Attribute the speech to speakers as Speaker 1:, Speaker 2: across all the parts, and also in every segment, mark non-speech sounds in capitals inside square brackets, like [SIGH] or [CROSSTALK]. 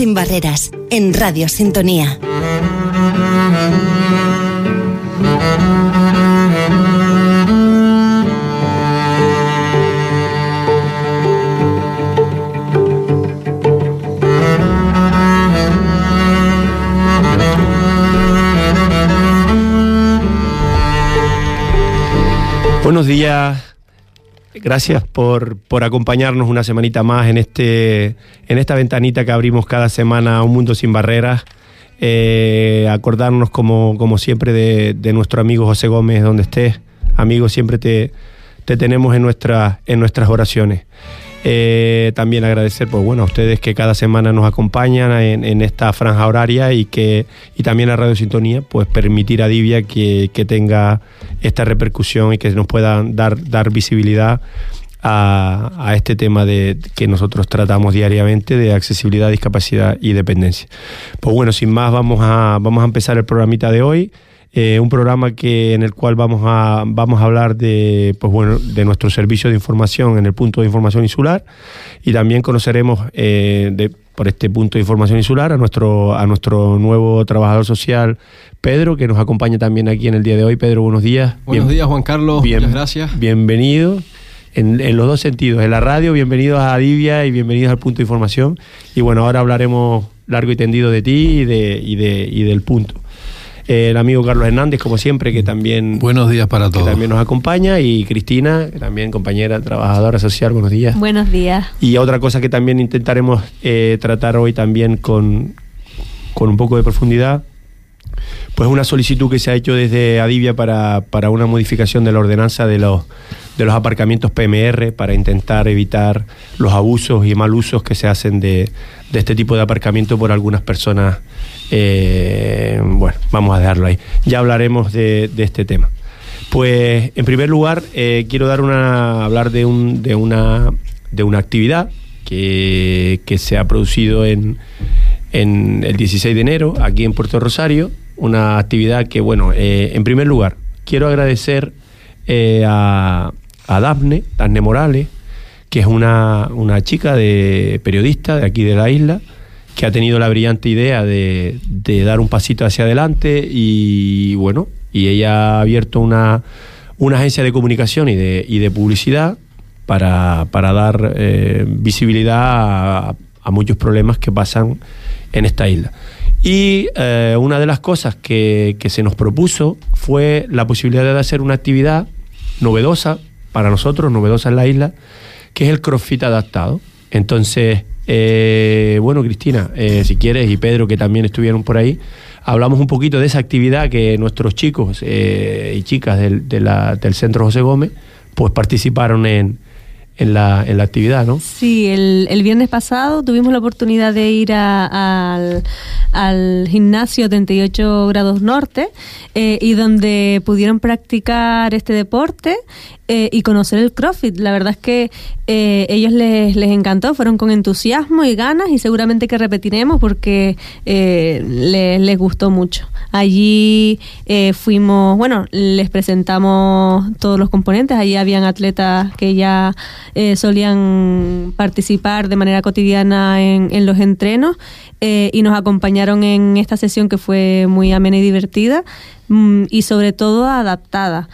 Speaker 1: sin barreras en Radio Sintonía.
Speaker 2: Buenos días, gracias por, por, acompañarnos una semanita más en, este, en esta ventanita que abrimos cada semana a Un Mundo Sin Barreras. Eh, acordarnos como, como siempre de, de, nuestro amigo José Gómez, donde estés. Amigo, siempre te, te tenemos en, nuestra, en nuestras oraciones. Eh, también agradecer pues, bueno, a ustedes que cada semana nos acompañan en, en, esta franja horaria y que y también a Radio Sintonía, pues permitir a Divia que, que tenga esta repercusión y que nos pueda dar, dar visibilidad a, a, este tema de que nosotros tratamos diariamente de accesibilidad, discapacidad y dependencia. Pues bueno, sin más, vamos a, vamos a empezar el programita de hoy. Eh, un programa que en el cual vamos a vamos a hablar de pues bueno de nuestro servicio de información en el punto de información insular y también conoceremos eh, de, por este punto de información insular a nuestro a nuestro nuevo trabajador social Pedro que nos acompaña también aquí en el día de hoy. Pedro buenos días.
Speaker 3: Buenos
Speaker 2: Bien,
Speaker 3: días Juan Carlos.
Speaker 2: Bien,
Speaker 3: muchas gracias.
Speaker 2: Bienvenido en, en, los dos sentidos en la radio bienvenidos a Divia y bienvenidos al punto de información y bueno ahora hablaremos largo y tendido de ti y de y de y del punto el amigo Carlos Hernández, como siempre, que también...
Speaker 3: Buenos días para todos.
Speaker 2: Que también nos acompaña, y Cristina, que también compañera trabajadora social, buenos días.
Speaker 4: Buenos días.
Speaker 2: Y otra cosa que también intentaremos eh, tratar hoy también con, con un poco de profundidad, pues una solicitud que se ha hecho desde Adivia para, para una modificación de la ordenanza de los, de los aparcamientos PMR para intentar evitar los abusos y mal usos que se hacen de, de este tipo de aparcamiento por algunas personas eh, bueno, vamos a dejarlo ahí. Ya hablaremos de, de este tema. Pues, en primer lugar, eh, quiero dar una, hablar de, un, de, una, de una actividad que, que se ha producido en, en, el 16 de enero aquí en Puerto Rosario. Una actividad que, bueno, eh, en primer lugar, quiero agradecer a, a Dafne, Morales, que es una, una chica de periodista de aquí de la isla, que ha tenido la brillante idea de, de, dar un pasito hacia adelante y bueno, y ella ha abierto una, una agencia de comunicación y de, y de publicidad para, para dar eh, visibilidad a, a, muchos problemas que pasan en esta isla. Y eh, una de las cosas que, que se nos propuso fue la posibilidad de hacer una actividad novedosa para nosotros, novedosa en la isla, que es el CrossFit adaptado. Entonces, eh, bueno, Cristina, eh, si quieres, y Pedro, que también estuvieron por ahí, hablamos un poquito de esa actividad que nuestros chicos eh, y chicas del, de la, del Centro José Gómez, pues participaron en, en, la, en la actividad, ¿no?
Speaker 4: Sí, el, el viernes pasado tuvimos la oportunidad de ir a, al, al gimnasio 38 grados norte eh, y donde pudieron practicar este deporte eh, y conocer el CrossFit. La verdad es que eh, ellos les, les encantó, fueron con entusiasmo y ganas y seguramente que repetiremos porque eh, les, les, gustó mucho. Allí eh, fuimos, bueno, les presentamos todos los componentes, allí habían atletas que ya eh, solían participar de manera cotidiana en, en los entrenos y nos acompañaron en esta sesión que fue muy amena y divertida mm, y sobre todo adaptada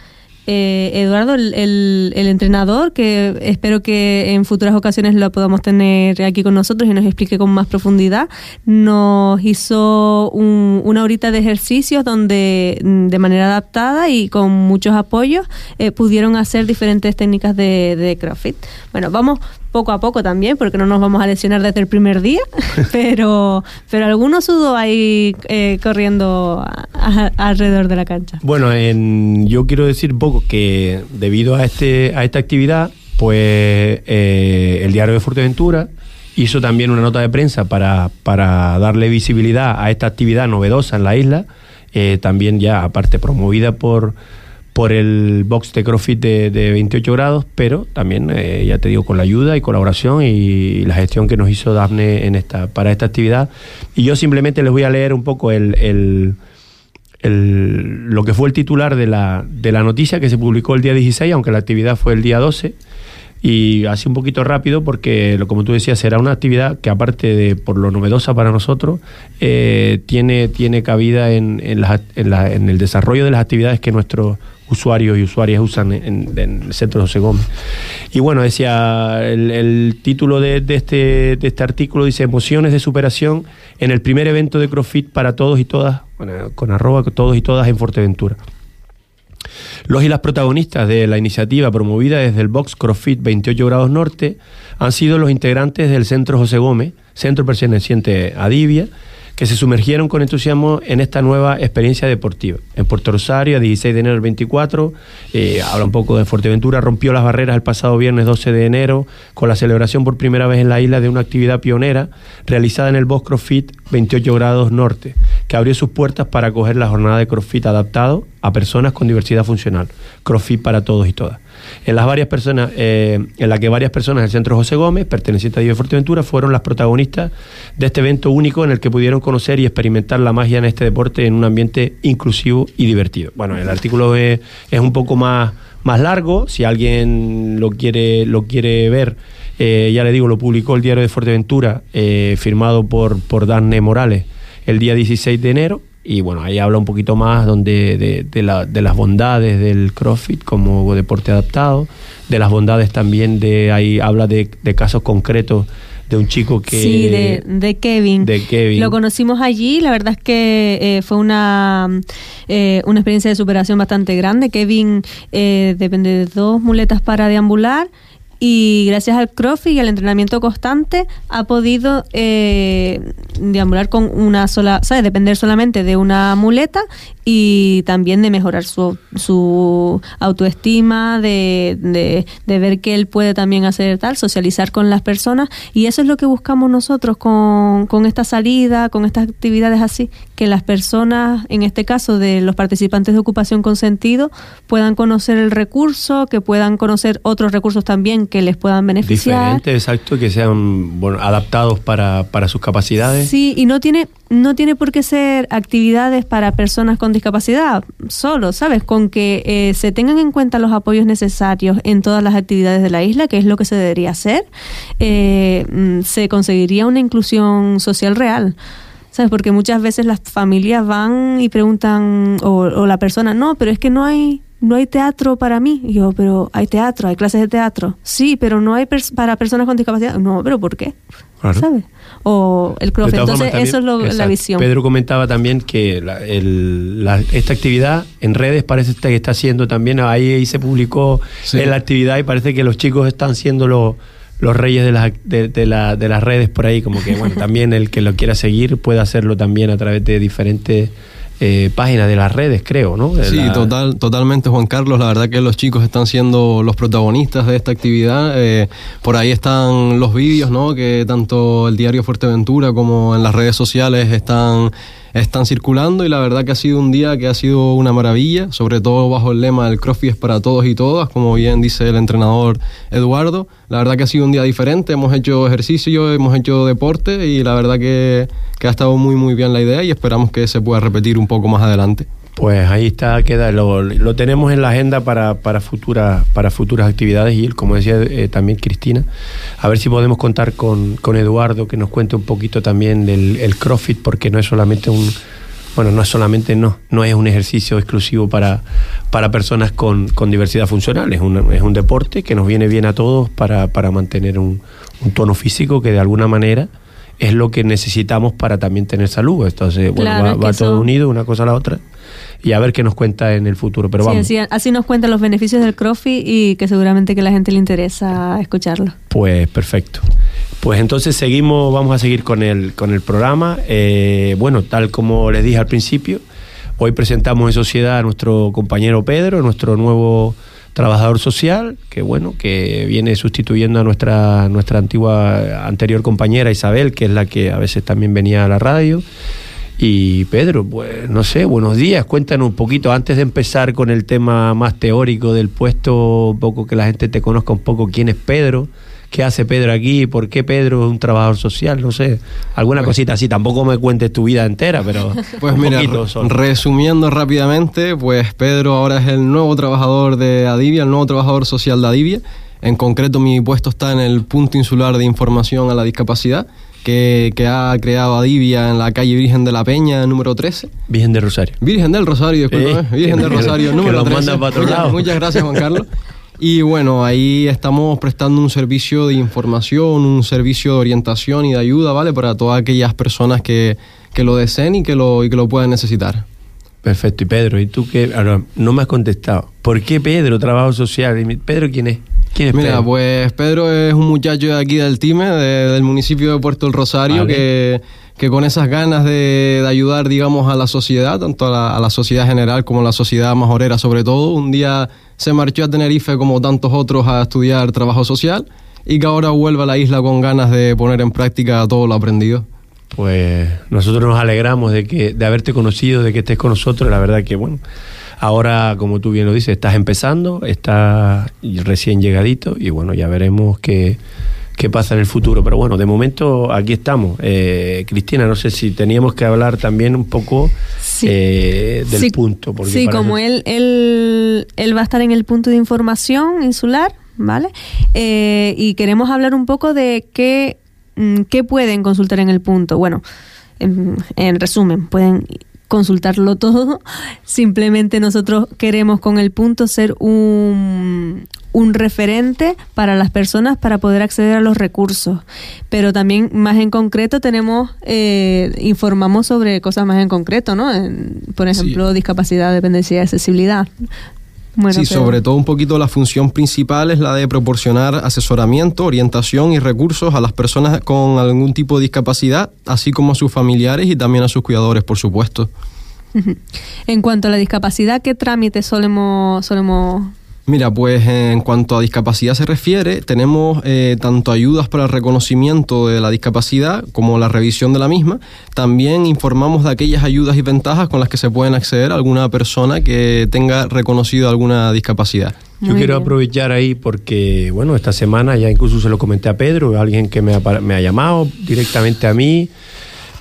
Speaker 4: eh, Eduardo, el, el, el, entrenador, que espero que en futuras ocasiones lo podamos tener aquí con nosotros y nos explique con más profundidad, nos hizo un, una horita de ejercicios donde de manera adaptada y con muchos apoyos eh, pudieron hacer diferentes técnicas de, de CrossFit. Bueno, vamos poco a poco también, porque no nos vamos a lesionar desde el primer día, [LAUGHS] pero, pero algunos sudo ahí eh, corriendo a, a, alrededor de la cancha.
Speaker 2: Bueno, en, yo quiero decir un poco que debido a, este, a esta actividad, pues eh, el diario de Fuerteventura hizo también una nota de prensa para, para darle visibilidad a esta actividad novedosa en la isla, eh, también ya aparte promovida por por el box de CrossFit de, de 28 grados, pero también, eh, ya te digo, con la ayuda y colaboración y la gestión que nos hizo Dafne en esta, para esta actividad. Y yo simplemente les voy a leer un poco el, el, lo que fue el titular de la, de la noticia que se publicó el día 16, aunque la actividad fue el día 12. Y así un poquito rápido porque, como tú decías, será una actividad que aparte de por lo novedosa para nosotros, eh, tiene, tiene cabida en, en, en, el desarrollo de las actividades que nuestros usuarios y usuarias usan en, el centro José Gómez. Y bueno, decía, el, título de, este, de este artículo dice Emociones de superación en el primer evento de CrossFit para todos y todas, con arroba todos y todas en Fuerteventura. Los y las protagonistas de la iniciativa promovida desde el Box CrossFit 28 grados norte han sido los integrantes del Centro José Gómez, centro perteneciente a Divia, que se sumergieron con entusiasmo en esta nueva experiencia deportiva. En Puerto Rosario, a 16 de enero del 24, eh, habla un poco de Fuerteventura, rompió las barreras el pasado viernes 12 de enero con la celebración por primera vez en la isla de una actividad pionera realizada en el Bosque CrossFit 28 grados norte, que abrió sus puertas para acoger la jornada de CrossFit adaptado a personas con diversidad funcional. CrossFit para todos y todas en las varias personas, eh, en la que varias personas del Centro José Gómez, pertenecientes a Dios Fuerteventura, fueron las protagonistas de este evento único en el que pudieron conocer y experimentar la magia en este deporte en un ambiente inclusivo y divertido. Bueno, el artículo es, un poco más, más largo, si alguien lo quiere, lo quiere ver. Eh, ya le digo, lo publicó el diario de Fuerteventura, eh, firmado por, por Darne Morales, el día 16 de enero y bueno, ahí habla un poquito más donde de, de, la, de, las bondades del CrossFit como deporte adaptado, de las bondades también de, ahí habla de, casos concretos de un chico que...
Speaker 4: Sí, de, Kevin.
Speaker 2: De Kevin.
Speaker 4: Lo conocimos allí, la verdad es que eh, fue una, eh, una experiencia de superación bastante grande. Kevin eh, depende de dos muletas para deambular y gracias al CrossFit y al entrenamiento constante ha podido eh, deambular con una sola, ¿sabes? Depender solamente de una muleta y también de mejorar su, su autoestima, de, de, ver que él puede también hacer tal, socializar con las personas y eso es lo que buscamos nosotros con, con esta salida, con estas actividades así, que las personas, en este caso de los participantes de ocupación con sentido, puedan conocer el recurso, que puedan conocer otros recursos también que les puedan beneficiar.
Speaker 2: Diferentes, exacto, que sean bueno, adaptados para, para sus capacidades.
Speaker 4: Sí, y no tiene, no tiene por qué ser actividades para personas con discapacidad solo, ¿sabes? Con que eh, se tengan en cuenta los apoyos necesarios en todas las actividades de la isla, que es lo que se debería hacer, eh, mm, se conseguiría una inclusión social real. ¿Sabes? Porque muchas veces las familias van y preguntan, o, o la persona, no, pero es que no hay no hay teatro para mí. Y yo, pero hay teatro, hay clases de teatro. Sí, pero no hay para personas con discapacidad. No, pero ¿por qué? ¿Sabes? O el profe. Entonces, eso es la visión.
Speaker 2: Pedro comentaba también que esta actividad en redes parece que está siendo también, ahí, se publicó en la actividad y parece que los chicos están siendo los los reyes de, las de, de, de, las redes por ahí, como que bueno, [LAUGHS] también el que lo quiera seguir puede hacerlo también a través de diferentes eh, páginas de las redes, creo, ¿no?
Speaker 3: sí, total, totalmente, Juan Carlos. La verdad que los chicos están siendo los protagonistas de esta actividad. Eh, por ahí están los vídeos, ¿no? Que tanto el diario Fuerteventura como en las redes sociales están están circulando y la verdad que ha sido un día que ha sido una maravilla, sobre todo bajo el lema del CrossFit es para todos y todas, como bien dice el entrenador Eduardo. La verdad que ha sido un día diferente, hemos hecho ejercicio, hemos hecho deporte y la verdad que, que ha estado muy muy bien la idea y esperamos que se pueda repetir un poco más adelante.
Speaker 2: Pues ahí está, queda, lo, lo tenemos en la agenda para, para, futuras, para futuras actividades y como decía eh, también Cristina, a ver si podemos contar con, con, Eduardo que nos cuente un poquito también del el CrossFit, porque no es solamente un, bueno, no es solamente, no, no es un ejercicio exclusivo para, para personas con, con diversidad funcional, es un, es un deporte que nos viene bien a todos para, para mantener un, un tono físico que de alguna manera es lo que necesitamos para también tener salud. Entonces, bueno, va, todo unido, una cosa a la otra y a ver qué nos cuenta en el futuro. Pero vamos.
Speaker 4: Así, nos cuentan los beneficios del CrossFit y que seguramente que a la gente le interesa escucharlo.
Speaker 2: Pues perfecto. Pues entonces seguimos, vamos a seguir con el, con el programa. Eh, bueno, tal como les dije al principio, hoy presentamos en sociedad a nuestro compañero Pedro, nuestro nuevo trabajador social, que bueno, que viene sustituyendo a nuestra, nuestra antigua anterior compañera Isabel, que es la que a veces también venía a la radio. Y Pedro, pues no sé, buenos días. Cuéntanos un poquito, antes de empezar con el tema más teórico del puesto, un poco que la gente te conozca un poco quién es Pedro, qué hace Pedro aquí, por qué Pedro es un trabajador social, no sé, alguna
Speaker 3: Pues-
Speaker 2: cosita así. Tampoco me cuentes tu vida entera, pero [LAUGHS]
Speaker 3: Pues
Speaker 2: un
Speaker 3: mira,
Speaker 2: poquito
Speaker 3: re-
Speaker 2: solo.
Speaker 3: resumiendo rápidamente, pues Pedro ahora es el nuevo trabajador de Adivia, el nuevo trabajador social de Adivia. En concreto, mi puesto está en el punto insular de información a la discapacidad que, que ha creado Adivia en la calle Virgen de la Peña, número 13.
Speaker 2: Virgen de Rosario.
Speaker 3: Virgen del Rosario, discúlpame.
Speaker 2: Eh,
Speaker 3: Virgen del [LAUGHS] Rosario, número
Speaker 2: los
Speaker 3: 13.
Speaker 2: manda para otro
Speaker 3: muchas, muchas gracias, Juan Carlos. Y bueno, ahí estamos prestando un servicio de información, un servicio de orientación y de ayuda, ¿vale? Para todas aquellas personas que, que lo deseen y que lo, y que lo puedan necesitar.
Speaker 2: Perfecto. Y Pedro, ¿y tú qué? Ahora, no me has contestado. ¿Por qué Pedro, trabajo social? ¿Pedro quién es? ¿Quién es
Speaker 3: Mira,
Speaker 2: Pedro?
Speaker 3: pues Pedro es un muchacho de aquí del Time, de- del municipio de Puerto del Rosario,
Speaker 2: Vale.
Speaker 3: que, que con esas ganas de, de ayudar, digamos, a la sociedad, tanto a la, a la sociedad general como a la sociedad majorera sobre todo, un día se marchó a Tenerife como tantos otros a estudiar trabajo social y que ahora vuelve a la isla con ganas de poner en práctica todo lo aprendido.
Speaker 2: Pues nosotros nos alegramos de que de haberte conocido, de que estés con nosotros. La verdad que bueno, ahora como tú bien lo dices, estás empezando, estás recién llegadito y bueno, ya veremos qué, qué pasa en el futuro. Pero bueno, de momento aquí estamos. Eh, Cristina, no sé si teníamos que hablar también un poco
Speaker 4: Sí.
Speaker 2: eh, del
Speaker 4: Sí,
Speaker 2: punto. Porque
Speaker 4: sí, como él, él, él va a estar en el punto de información insular, ¿vale? Eh, y queremos hablar un poco de qué, mm, qué pueden consultar en el punto. Bueno, en, en resumen, pueden consultarlo todo. Simplemente nosotros queremos con el punto ser un, un referente para las personas para poder acceder a los recursos. Pero también más en concreto tenemos, eh, informamos sobre cosas más en concreto, ¿no? En, por ejemplo, discapacidad, dependencia y accesibilidad. Bueno,
Speaker 3: sí,
Speaker 4: pero-
Speaker 3: sobre todo un poquito la función principal es la de proporcionar asesoramiento, orientación y recursos a las personas con algún tipo de discapacidad, así como a sus familiares y también a sus cuidadores, por supuesto.
Speaker 4: En cuanto a la discapacidad, ¿qué trámites solemos, solemos
Speaker 3: Mira, pues en cuanto a discapacidad se refiere, tenemos eh, tanto ayudas para el reconocimiento de la discapacidad como la revisión de la misma. También informamos de aquellas ayudas y ventajas con las que se pueden acceder a alguna persona que tenga reconocido alguna discapacidad.
Speaker 2: Yo quiero
Speaker 4: bien.
Speaker 2: aprovechar ahí porque, bueno, esta semana ya incluso se lo comenté a Pedro, alguien que me ha, par- me ha llamado directamente a mí,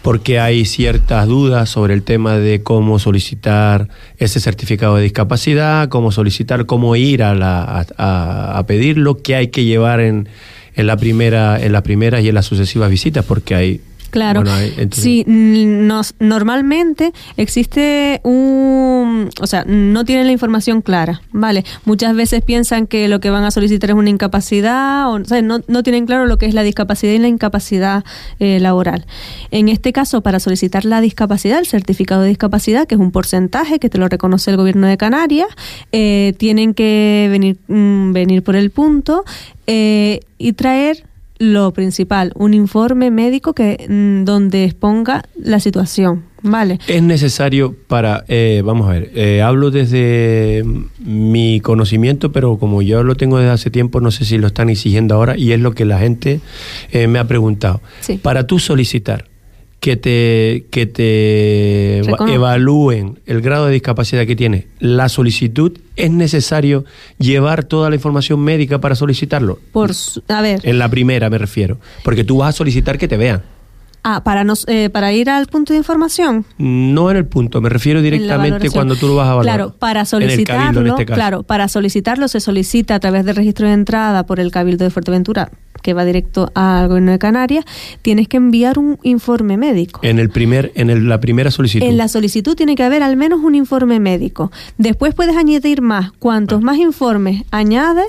Speaker 2: porque hay ciertas dudas sobre el tema de cómo solicitar ese certificado de discapacidad, cómo solicitar, cómo ir a, la, a, a- pedirlo, qué hay que llevar en, en, la primera, en las primeras y en las sucesivas visitas, porque hay...
Speaker 4: Claro,
Speaker 2: bueno, hay- entonces-
Speaker 4: sí, nos, normalmente existe un, o sea, no tienen la información clara, ¿vale? Muchas veces piensan que lo que van a solicitar es una incapacidad, o, o sea, no, no tienen claro lo que es la discapacidad y la incapacidad eh, laboral. En este caso, para solicitar la discapacidad, el certificado de discapacidad, que es un porcentaje que te lo reconoce el gobierno de Canarias, eh, tienen que venir, mm, venir por el punto eh, y traer lo principal, un informe médico que mm, donde exponga la situación, ¿vale?
Speaker 2: Es necesario para, eh, vamos a ver, eh, hablo desde mi conocimiento, pero como yo lo tengo desde hace tiempo, no sé si lo están exigiendo ahora y es lo que la gente eh, me ha preguntado.
Speaker 4: Sí.
Speaker 2: Para tú solicitar que te, que te evalúen el grado de discapacidad que tienes, la solicitud, ¿es necesario llevar toda la información médica para solicitarlo?
Speaker 4: Por su- a ver,
Speaker 2: En la primera me refiero, porque tú vas a solicitar que te vean.
Speaker 4: ah, para nos, eh, para ir al punto de información.
Speaker 2: No en el punto, me refiero directamente cuando tú lo vas a valorar.
Speaker 4: Claro, para
Speaker 2: En el
Speaker 4: solicitarlo,
Speaker 2: cabildo, en este caso.
Speaker 4: claro, para solicitarlo se solicita a través del registro de entrada por el Cabildo de Fuerteventura, que va directo al gobierno de Canarias, tienes que enviar un informe médico.
Speaker 2: En el primer, en el- la primera solicitud.
Speaker 4: En la solicitud tiene que haber al menos un informe médico. Después puedes añadir más. Cuantos más informes añades,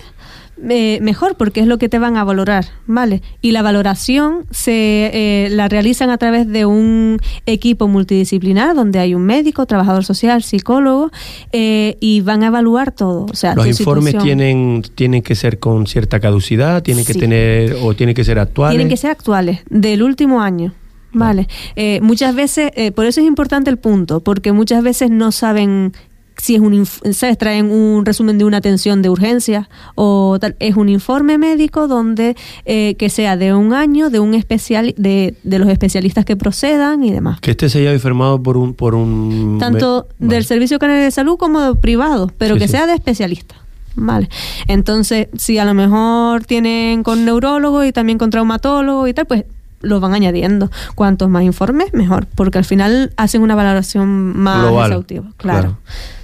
Speaker 4: eh, mejor, porque es lo que te van a valorar, ¿vale? Y la valoración se eh, la realizan a través de un equipo multidisciplinar donde hay un médico, trabajador social, psicólogo eh, y van a evaluar todo. O sea,
Speaker 2: Los informes
Speaker 4: situación.
Speaker 2: tienen, tienen que ser con cierta caducidad, tienen que tener o tienen que ser actuales.
Speaker 4: Tienen que ser actuales, del último año. Vale. Eh, muchas veces, eh, por eso es importante el punto, porque muchas veces no saben si es un, inf- ¿sabes? Traen un resumen de una atención de urgencia o tal. Es un informe médico donde eh, que sea de un año, de un especial, de, de los especialistas que procedan y demás.
Speaker 2: Que esté sellado y firmado por un... Por un
Speaker 4: Tanto del. Servicio Canario de Salud como de privado, pero
Speaker 2: Sí,
Speaker 4: que
Speaker 2: sí.
Speaker 4: sea de especialistas. Vale. Entonces, si a lo mejor tienen con neurólogo y también con traumatólogo y tal, pues lo van añadiendo. Cuantos más informes, mejor, porque al final hacen una valoración más
Speaker 2: Global,
Speaker 4: exhaustiva. Claro.
Speaker 2: claro.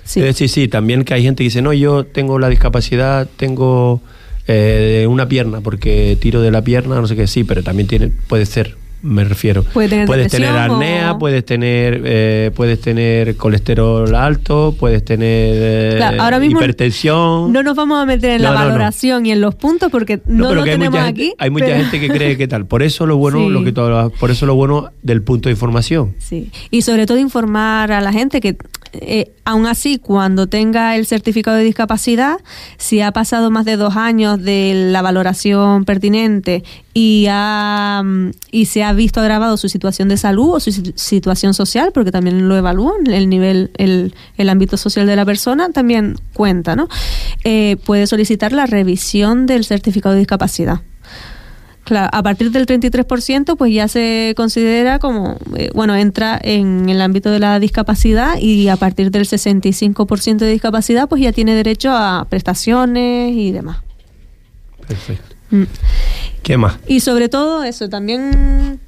Speaker 4: Sí.
Speaker 2: Eh, sí, sí, también que hay gente que dice, no, yo tengo la discapacidad, tengo eh, una pierna, porque tiro de la pierna, no sé qué, sí, pero también tiene, puede ser, me refiero.
Speaker 4: Puede tener
Speaker 2: puedes tener apnea,
Speaker 4: o-
Speaker 2: puedes tener, eh, puedes tener colesterol alto, puedes tener eh,
Speaker 4: Claro, ahora mismo
Speaker 2: hipertensión.
Speaker 4: No nos vamos a meter en
Speaker 2: No,
Speaker 4: la
Speaker 2: no, no.
Speaker 4: valoración y en los puntos porque no,
Speaker 2: pero
Speaker 4: lo
Speaker 2: hay
Speaker 4: tenemos
Speaker 2: mucha
Speaker 4: aquí.
Speaker 2: gente, hay mucha
Speaker 4: pero-
Speaker 2: gente que cree que tal. Por eso lo bueno,
Speaker 4: Sí.
Speaker 2: lo que tú hablabas, por eso lo bueno del punto de información.
Speaker 4: Sí, y sobre todo informar a la gente que eh, aún así cuando tenga el certificado de discapacidad, si ha pasado más de dos años de la valoración pertinente y, ha, mm, y se ha visto agravado su situación de salud o su si- situación social, porque también lo evalúan, el nivel, el, el ámbito social de la persona también cuenta, ¿no? Eh, puede solicitar la revisión del certificado de discapacidad. Claro, a partir del 33%, pues ya se considera como, eh, bueno, entra en el ámbito de la discapacidad y a partir del 65% de discapacidad, pues ya tiene derecho a prestaciones y demás.
Speaker 2: Perfecto.
Speaker 4: Mm.
Speaker 2: ¿Qué más?
Speaker 4: Y sobre todo eso, también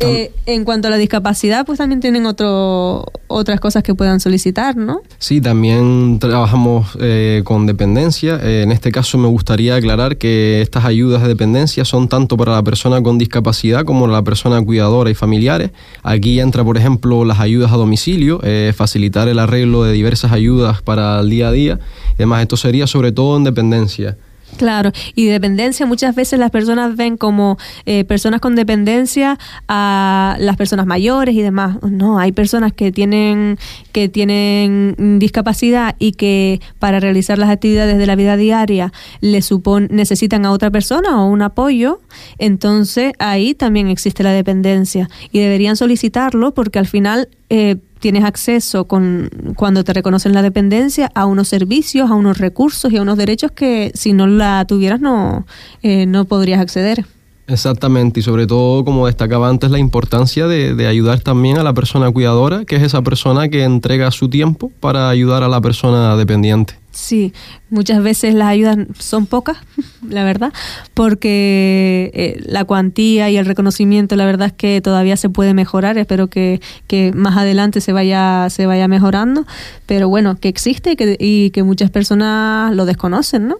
Speaker 4: eh, en cuanto a la discapacidad, pues también tienen otro, otras cosas que puedan solicitar, ¿no?
Speaker 3: Sí, también trabajamos eh, con dependencia. Eh, en este caso me gustaría aclarar que estas ayudas de dependencia son tanto para la persona con discapacidad como la persona cuidadora y familiares. Aquí entra, por ejemplo, las ayudas a domicilio, eh, facilitar el arreglo de diversas ayudas para el día a día. Además, esto sería sobre todo en dependencia.
Speaker 4: Claro, y dependencia muchas veces las personas ven como eh, personas con dependencia a las personas mayores y demás. No, hay personas que tienen que tienen mm, discapacidad y que para realizar las actividades de la vida diaria le supon necesitan a otra persona o un apoyo. Entonces ahí también existe la dependencia y deberían solicitarlo porque al final eh, tienes acceso con cuando te reconocen la dependencia a unos servicios, a unos recursos y a unos derechos que si no la tuvieras no, eh, no podrías acceder.
Speaker 3: Exactamente, y sobre todo, como destacaba antes, la importancia de, de ayudar también a la persona cuidadora, que es esa persona que entrega su tiempo para ayudar a la persona dependiente.
Speaker 4: Sí, muchas veces las ayudas son pocas, [LAUGHS] la verdad, porque eh, la cuantía y el reconocimiento, la verdad es que todavía se puede mejorar. Espero que, que más adelante se vaya, se vaya mejorando, pero bueno, que existe y que, y que muchas personas lo desconocen, ¿no?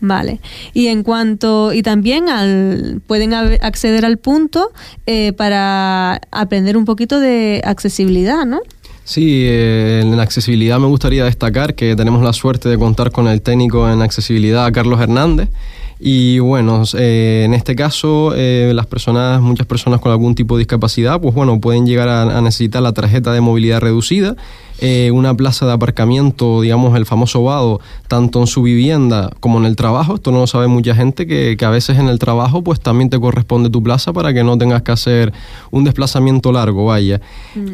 Speaker 4: Vale. Y en cuanto, y también al, pueden acceder al punto eh, para aprender un poquito de accesibilidad, ¿no?
Speaker 3: Sí, eh, en accesibilidad me gustaría destacar que tenemos la suerte de contar con el técnico en accesibilidad, Carlos Hernández. Y bueno, eh, en este caso, eh, las personas, muchas personas con algún tipo de discapacidad, pues bueno, pueden llegar a, a necesitar la tarjeta de movilidad reducida, eh, una plaza de aparcamiento, digamos el famoso vado, tanto en su vivienda como en el trabajo. Esto no lo sabe mucha gente, que, que a veces en el trabajo pues también te corresponde tu plaza para que no tengas que hacer un desplazamiento largo, vaya.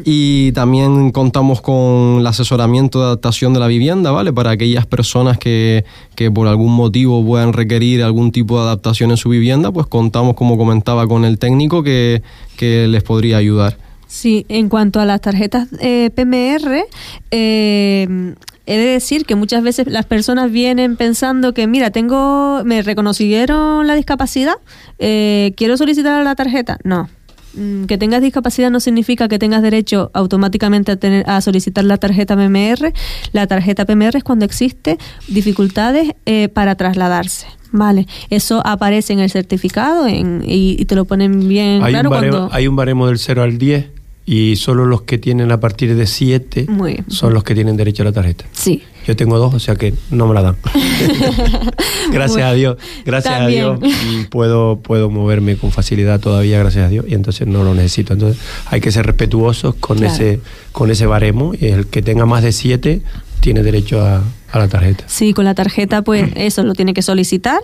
Speaker 3: Y también contamos con el asesoramiento de adaptación de la vivienda, ¿vale? Para aquellas personas que, que por algún motivo puedan requerir algún tipo de adaptación en su vivienda, pues contamos, como comentaba, con el técnico que, que les podría ayudar.
Speaker 4: Sí, en cuanto a las tarjetas eh, PMR, eh, he de decir que muchas veces las personas vienen pensando que, mira, tengo, me reconocieron la discapacidad, eh, quiero solicitar la tarjeta. No. Mm, Que tengas discapacidad no significa que tengas derecho automáticamente a, tener, a solicitar la tarjeta PMR. La tarjeta PMR es cuando existe dificultades eh, para trasladarse. Vale, eso aparece en el certificado en, y, y te lo ponen bien
Speaker 2: Hay,
Speaker 4: claro
Speaker 2: un baremo,
Speaker 4: cuando...
Speaker 2: hay un baremo del 0 al 10 y solo los que tienen a partir de 7
Speaker 4: Muy bien.
Speaker 2: son los que tienen derecho a la tarjeta.
Speaker 4: Sí,
Speaker 2: Yo tengo dos, o sea que no me la dan. [LAUGHS] gracias
Speaker 4: Bueno,
Speaker 2: a Dios, gracias a. Dios mm, puedo, puedo moverme con facilidad todavía, gracias a Dios, y entonces no lo necesito. Entonces hay que ser respetuosos con
Speaker 4: Claro.
Speaker 2: ese con ese baremo y el que tenga más de 7 tiene derecho a, a la tarjeta.
Speaker 4: Sí, con la tarjeta, pues eso lo tiene que solicitar.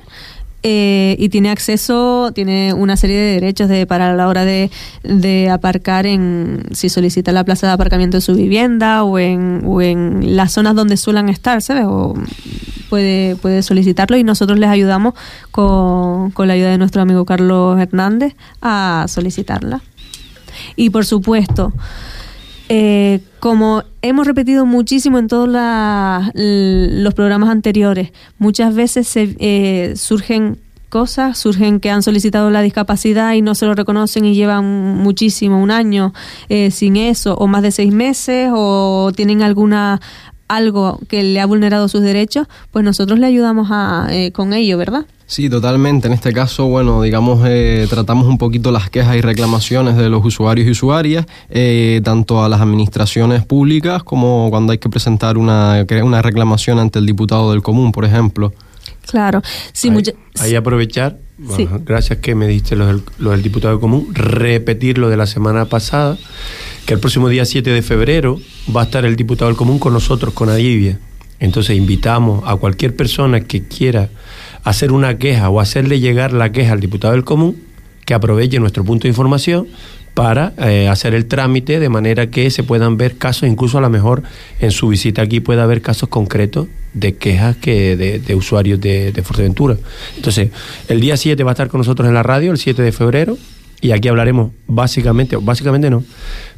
Speaker 4: Eh, y tiene acceso, tiene una serie de derechos de para la hora de, de aparcar en, si solicita la plaza de aparcamiento de su vivienda o en, o en las zonas donde suelen estar, ¿sabes? O puede, puede solicitarlo y nosotros les ayudamos con, con la ayuda de nuestro amigo Carlos Hernández a solicitarla. Y por supuesto, Eh, como hemos repetido muchísimo en todos los programas anteriores, muchas veces se, eh, surgen cosas, surgen que han solicitado la discapacidad y no se lo reconocen y llevan muchísimo, un año eh, sin eso, o más de seis meses, o tienen alguna algo que le ha vulnerado sus derechos, pues nosotros le ayudamos a, eh, con ello, ¿verdad?
Speaker 3: Sí, totalmente. En este caso, bueno, digamos, eh, tratamos un poquito las quejas y reclamaciones de los usuarios y usuarias, eh, tanto a las administraciones públicas como cuando hay que presentar una, una reclamación ante el diputado del común, por ejemplo.
Speaker 4: Claro. Sí,
Speaker 2: ahí,
Speaker 4: mucha-
Speaker 2: ahí aprovechar,
Speaker 4: Sí.
Speaker 2: gracias que me diste lo del, lo del diputado común, repetir lo de la semana pasada, que el próximo día 7 de febrero va a estar el diputado del común con nosotros, con Adivia. Entonces invitamos a cualquier persona que quiera hacer una queja o hacerle llegar la queja al diputado del común, que aproveche nuestro punto de información para eh, hacer el trámite de manera que se puedan ver casos, incluso a lo mejor en su visita aquí pueda haber casos concretos de quejas que de, usuarios de, de Fuerteventura. Entonces, el día 7 va a estar con nosotros en la radio, el 7 de febrero, y aquí hablaremos básicamente, básicamente no,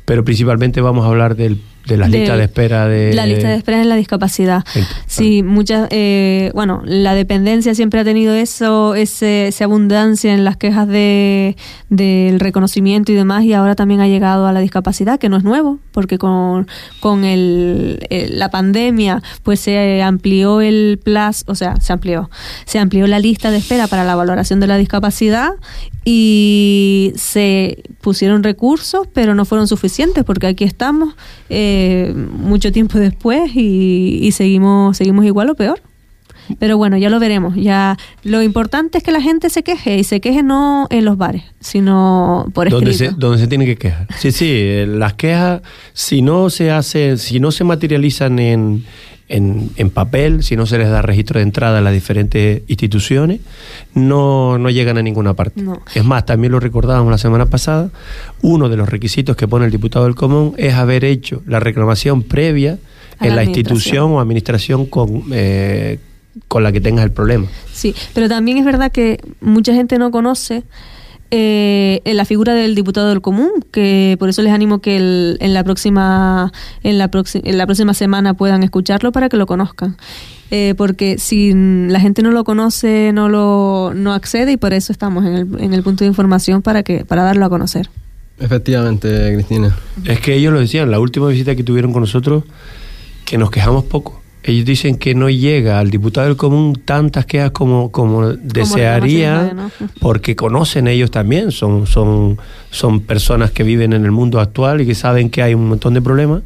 Speaker 2: pero principalmente vamos a hablar del, de las
Speaker 4: de
Speaker 2: listas de espera de...
Speaker 4: la lista de espera en la discapacidad. Sí, muchas, eh, bueno, la dependencia siempre ha tenido eso, ese, esa abundancia en las quejas de del reconocimiento y demás, y ahora también ha llegado a la discapacidad, que no es nuevo, porque con, con el, el- la pandemia, pues se amplió el plazo, o sea, se amplió, se amplió la lista de espera para la valoración de la discapacidad y se pusieron recursos, pero no fueron suficientes, porque aquí estamos eh, mucho tiempo después y, y seguimos, seguimos igual o peor. Pero bueno, ya lo veremos. Ya lo importante es que la gente se queje y se queje no en los bares, sino por
Speaker 2: donde se, donde se tiene que quejar. Sí, sí, eh, las quejas, si no se hace, si no se materializan en, en, en papel, si no se les da registro de entrada a las diferentes instituciones, no, no llegan a ninguna parte.
Speaker 4: No.
Speaker 2: Es más, también lo recordábamos la semana pasada, uno de los requisitos que pone el diputado del común es haber hecho la reclamación previa
Speaker 4: A
Speaker 2: en
Speaker 4: la
Speaker 2: institución o administración con, eh, con la que tengas el problema.
Speaker 4: Sí, pero también es verdad que mucha gente no conoce eh, la figura del diputado del común, que por eso les animo que el- en la próxima en la, en la próxima semana puedan escucharlo para que lo conozcan. Eh, porque si la gente no lo conoce, no lo no accede y por eso estamos en el, en el punto de información para que para darlo a conocer.
Speaker 3: Efectivamente, Cristina.
Speaker 2: Es que ellos lo decían, la última visita que tuvieron con nosotros, que nos quejamos poco. Ellos dicen que no llega al diputado del común tantas quejas como, como desearía, porque conocen ellos también, son, son, son personas que viven en el mundo actual y que saben que hay un montón de problemas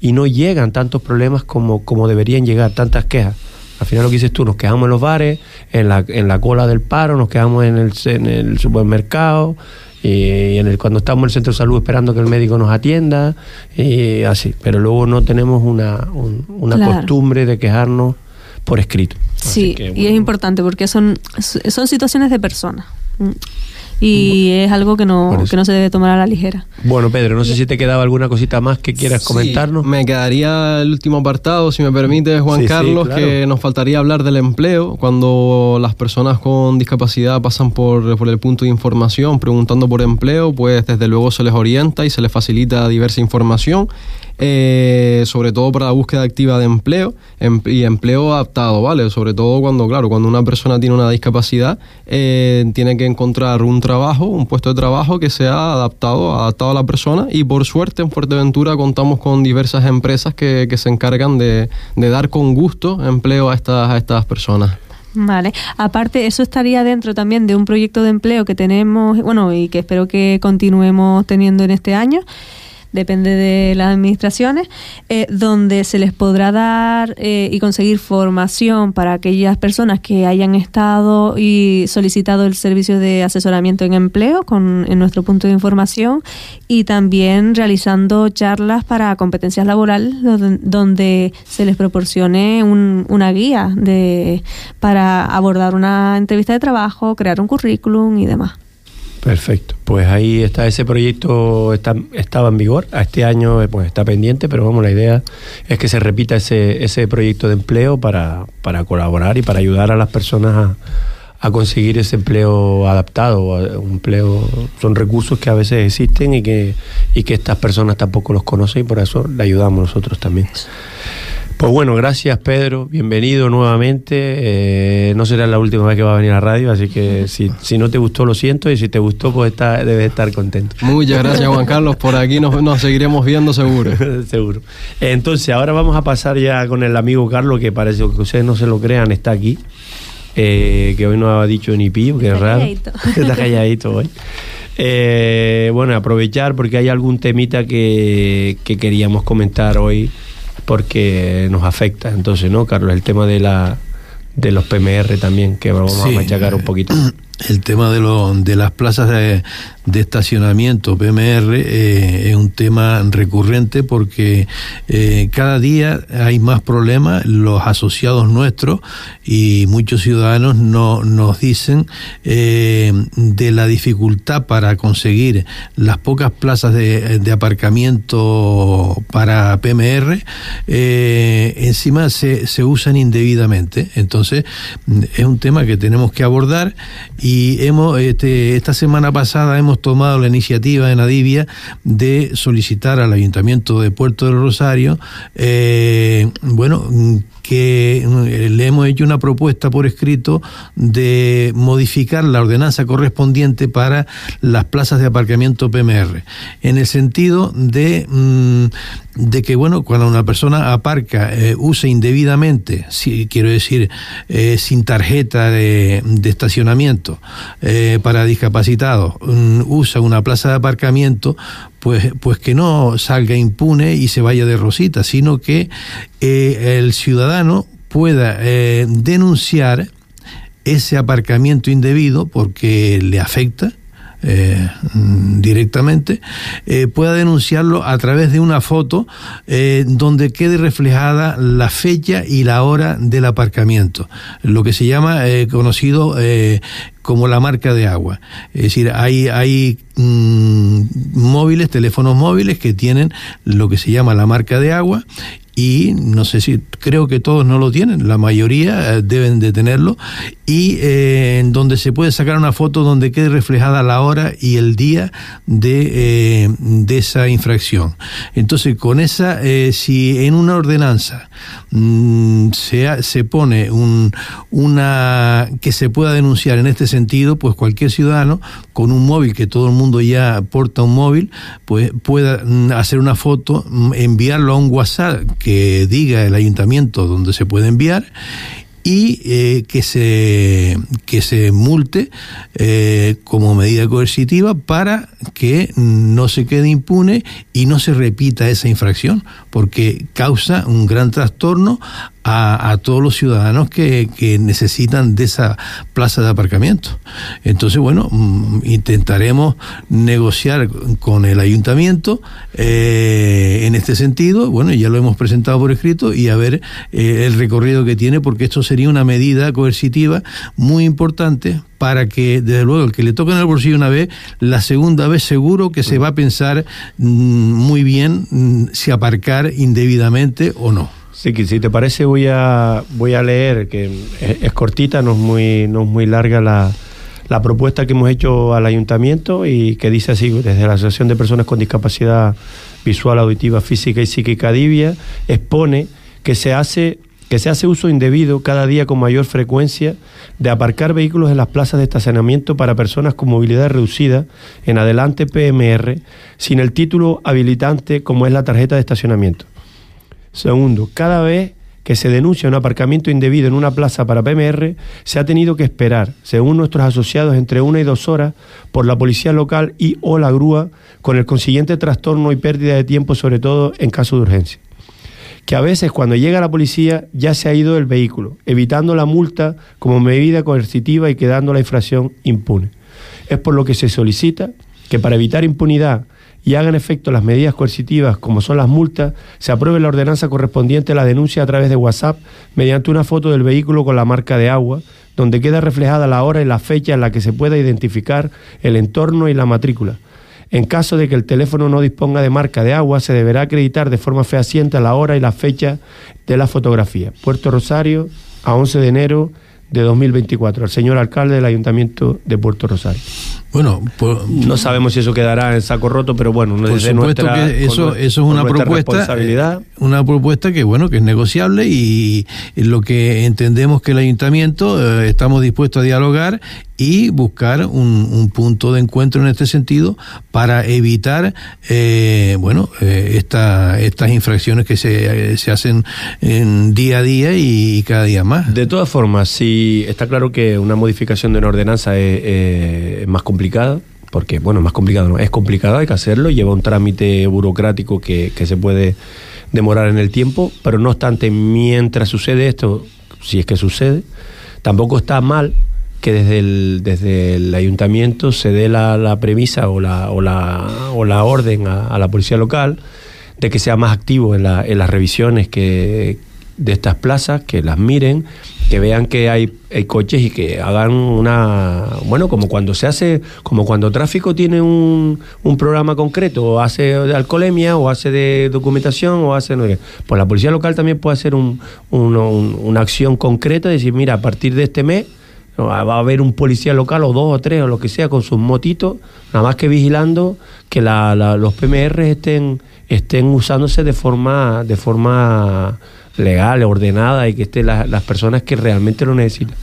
Speaker 2: y no llegan tantos problemas como, como deberían llegar, tantas quejas. Al final lo que dices tú, nos quedamos en los bares, en la, en la cola del paro, nos quedamos en el, en el supermercado, y en el, cuando estamos en el centro de salud esperando que el médico nos atienda, y así. Pero luego no tenemos una, un- una
Speaker 4: Claro.
Speaker 2: costumbre de quejarnos por escrito. Así
Speaker 4: Sí,
Speaker 2: que,
Speaker 4: y es importante porque son, son situaciones de personas. Y es algo que no, que no se debe tomar a la ligera.
Speaker 2: Bueno, Pedro, no sé si te quedaba alguna cosita más que quieras
Speaker 3: Sí,
Speaker 2: comentarnos.
Speaker 3: Me quedaría el último apartado, si me permite, Juan
Speaker 2: Sí, sí,
Speaker 3: Carlos,
Speaker 2: claro.
Speaker 3: que nos faltaría hablar del empleo. Cuando las personas con discapacidad pasan por, por el punto de información preguntando por empleo, pues desde luego se les orienta y se les facilita diversa información, eh, sobre todo para la búsqueda activa de empleo em- y empleo adaptado, ¿vale? Sobre todo cuando, claro, cuando una persona tiene una discapacidad, eh, tiene que encontrar un trabajo, un puesto de trabajo que sea adaptado, adaptado a la persona y por suerte en Fuerteventura contamos con diversas empresas que, que se encargan de, de dar con gusto empleo a estas, a estas personas.
Speaker 4: Vale. Aparte, eso estaría dentro también de un proyecto de empleo que tenemos, bueno, y que espero que continuemos teniendo en este año. Depende de las administraciones, eh, donde se les podrá dar eh, y conseguir formación para aquellas personas que hayan estado y solicitado el servicio de asesoramiento en empleo con, en nuestro punto de información y también realizando charlas para competencias laborales donde, se les proporcione un- una guía de, para abordar una entrevista de trabajo, crear un currículum y demás.
Speaker 2: Perfecto. Pues ahí está ese proyecto, está, estaba en vigor. A este año eh, pues está pendiente, pero vamos, la idea es que se repita ese, ese proyecto de empleo para, para colaborar y para ayudar a las personas a, a conseguir ese empleo adaptado, un empleo, son recursos que a veces existen y que, y que estas personas tampoco los conocen y por eso le ayudamos nosotros también. Pues bueno, gracias Pedro, bienvenido nuevamente. Eh, no será la última vez que va a venir a la radio, así que [LAUGHS] si, si no te gustó lo siento y si te gustó pues está, debes estar contento.
Speaker 3: Muchas gracias Juan Carlos, por aquí nos, nos seguiremos viendo seguro. [LAUGHS]
Speaker 2: seguro. Entonces ahora vamos a pasar ya con el amigo Carlos, que parece que ustedes no se lo crean, está aquí. Eh, que hoy no ha dicho ni pío, que es raro. Calladito. [LAUGHS] está calladito hoy. Eh, bueno, aprovechar porque hay algún temita que, que queríamos comentar hoy porque nos afecta. Entonces, ¿no, Carlos? El tema de la de los PMR también, que vamos a machacar un poquito. [CLEARS THROAT]
Speaker 5: El tema de, lo, de las plazas de, de estacionamiento PMR eh, es un tema recurrente porque eh, cada día hay más problemas, los asociados nuestros y muchos ciudadanos no, nos dicen eh, de la dificultad para conseguir las pocas plazas de, de aparcamiento para PMR, encima se, se usan indebidamente. Entonces es un tema que tenemos que abordar y hemos este, esta semana pasada hemos tomado la iniciativa en Adivia de solicitar al Ayuntamiento de Puerto del Rosario, eh, bueno, que eh, le hemos hecho una propuesta por escrito de modificar la ordenanza correspondiente para las plazas de aparcamiento PMR, en el sentido de, mm, de que, bueno, cuando una persona aparca, eh, usa indebidamente, si, quiero decir, eh, sin tarjeta de, estacionamiento para discapacitados, mm, usa una plaza de aparcamiento, pues, pues que no salga impune y se vaya de rosita, sino que eh, el ciudadano pueda eh, denunciar ese aparcamiento indebido porque le afecta eh, directamente, eh, pueda denunciarlo a través de una foto eh, donde quede reflejada la fecha y la hora del aparcamiento, lo que se llama conocido como la marca de agua. Es decir, hay, hay mm, móviles, teléfonos móviles que tienen lo que se llama la marca de agua y no sé si creo que todos no lo tienen, la mayoría eh, deben de tenerlo y eh, en donde se puede sacar una foto donde quede reflejada la hora y el día de, eh, de esa infracción. Entonces con esa, si en una ordenanza mm, se, se pone un, una que se pueda denunciar en este sentido, pues cualquier ciudadano con un móvil que todo el mundo ya porta un móvil, pues pueda mm, hacer una foto, mm, enviarlo a un WhatsApp que diga el ayuntamiento donde se puede enviar y eh, que, se, que se multe eh, como medida coercitiva para que no se quede impune y no se repita esa infracción, porque causa un gran trastorno a, todos los ciudadanos que, necesitan de esa plaza de aparcamiento. Entonces, bueno, mm, intentaremos negociar con el ayuntamiento eh, en este sentido. Bueno, ya lo hemos presentado por escrito y a ver eh, el recorrido que tiene, porque esto sería una medida coercitiva muy importante para que, desde luego, el que le toque en el bolsillo una vez, la segunda vez seguro que se va a pensar mm, muy bien mm, si aparcar indebidamente o no.
Speaker 2: Sí, que si te parece voy a voy a leer, que es, cortita, no es muy, no es muy larga la, la, propuesta que hemos hecho al ayuntamiento y que dice así, desde la Asociación de Personas con Discapacidad Visual, Auditiva, Física y Psíquica Divia, expone que se hace que se hace uso indebido cada día con mayor frecuencia de aparcar vehículos en las plazas de estacionamiento para personas con movilidad reducida, en adelante PMR, sin el título habilitante como es la tarjeta de estacionamiento. Segundo, cada vez que se denuncia un aparcamiento indebido en una plaza para PMR, se ha tenido que esperar, según nuestros asociados, entre una y dos horas por la policía local y o la grúa, con el consiguiente trastorno y pérdida de tiempo, sobre todo en caso de urgencia. Que a veces cuando llega la policía ya se ha ido el vehículo, evitando la multa como medida coercitiva y quedando la infracción impune. Es por lo que se solicita que para evitar impunidad y hagan efecto las medidas coercitivas como son las multas, se apruebe la ordenanza correspondiente a la denuncia a través de WhatsApp mediante una foto del vehículo con la marca de agua, donde queda reflejada la hora y la fecha en la que se pueda identificar el entorno y la matrícula. En caso de que el teléfono no disponga de marca de agua, se deberá acreditar de forma fehaciente la hora y la fecha de la fotografía. Puerto Rosario, a 11 de enero de 2024, al señor alcalde del Ayuntamiento de Puerto Rosario.
Speaker 5: Bueno, por,
Speaker 2: no sabemos si eso quedará en saco roto, pero bueno,
Speaker 5: por
Speaker 2: desde
Speaker 5: supuesto
Speaker 2: nuestra,
Speaker 5: que eso,
Speaker 2: con,
Speaker 5: eso es una propuesta, eh, una propuesta que bueno que es negociable y lo que entendemos que el ayuntamiento eh, estamos dispuestos a dialogar y buscar un, un, punto de encuentro en este sentido para evitar eh, bueno eh, esta, estas infracciones que se, se hacen en día a día y, y, cada día más.
Speaker 2: De todas formas, sí está claro que una modificación de una ordenanza es, es más complicada porque bueno, más complicado no, es complicado, hay que hacerlo, lleva un trámite burocrático que, se puede demorar en el tiempo, pero no obstante, mientras sucede esto, si es que sucede, tampoco está mal que desde el, desde el ayuntamiento se dé la, la premisa o la, o la, o la orden a, a, la policía local de que sea más activo en, la, en las revisiones que, de estas plazas, que las miren, que vean que hay, hay, coches y que hagan una bueno como cuando se hace como cuando tráfico tiene un, un programa concreto o hace de alcoholemia o hace de documentación o hace no, pues la policía local también puede hacer un, un, una acción concreta decir mira a partir de este mes va a haber un policía local o dos o tres o lo que sea con sus motitos nada más que vigilando que la, los PMR estén estén usándose de forma de forma legal, ordenada y que estén las, las personas que realmente lo necesitan.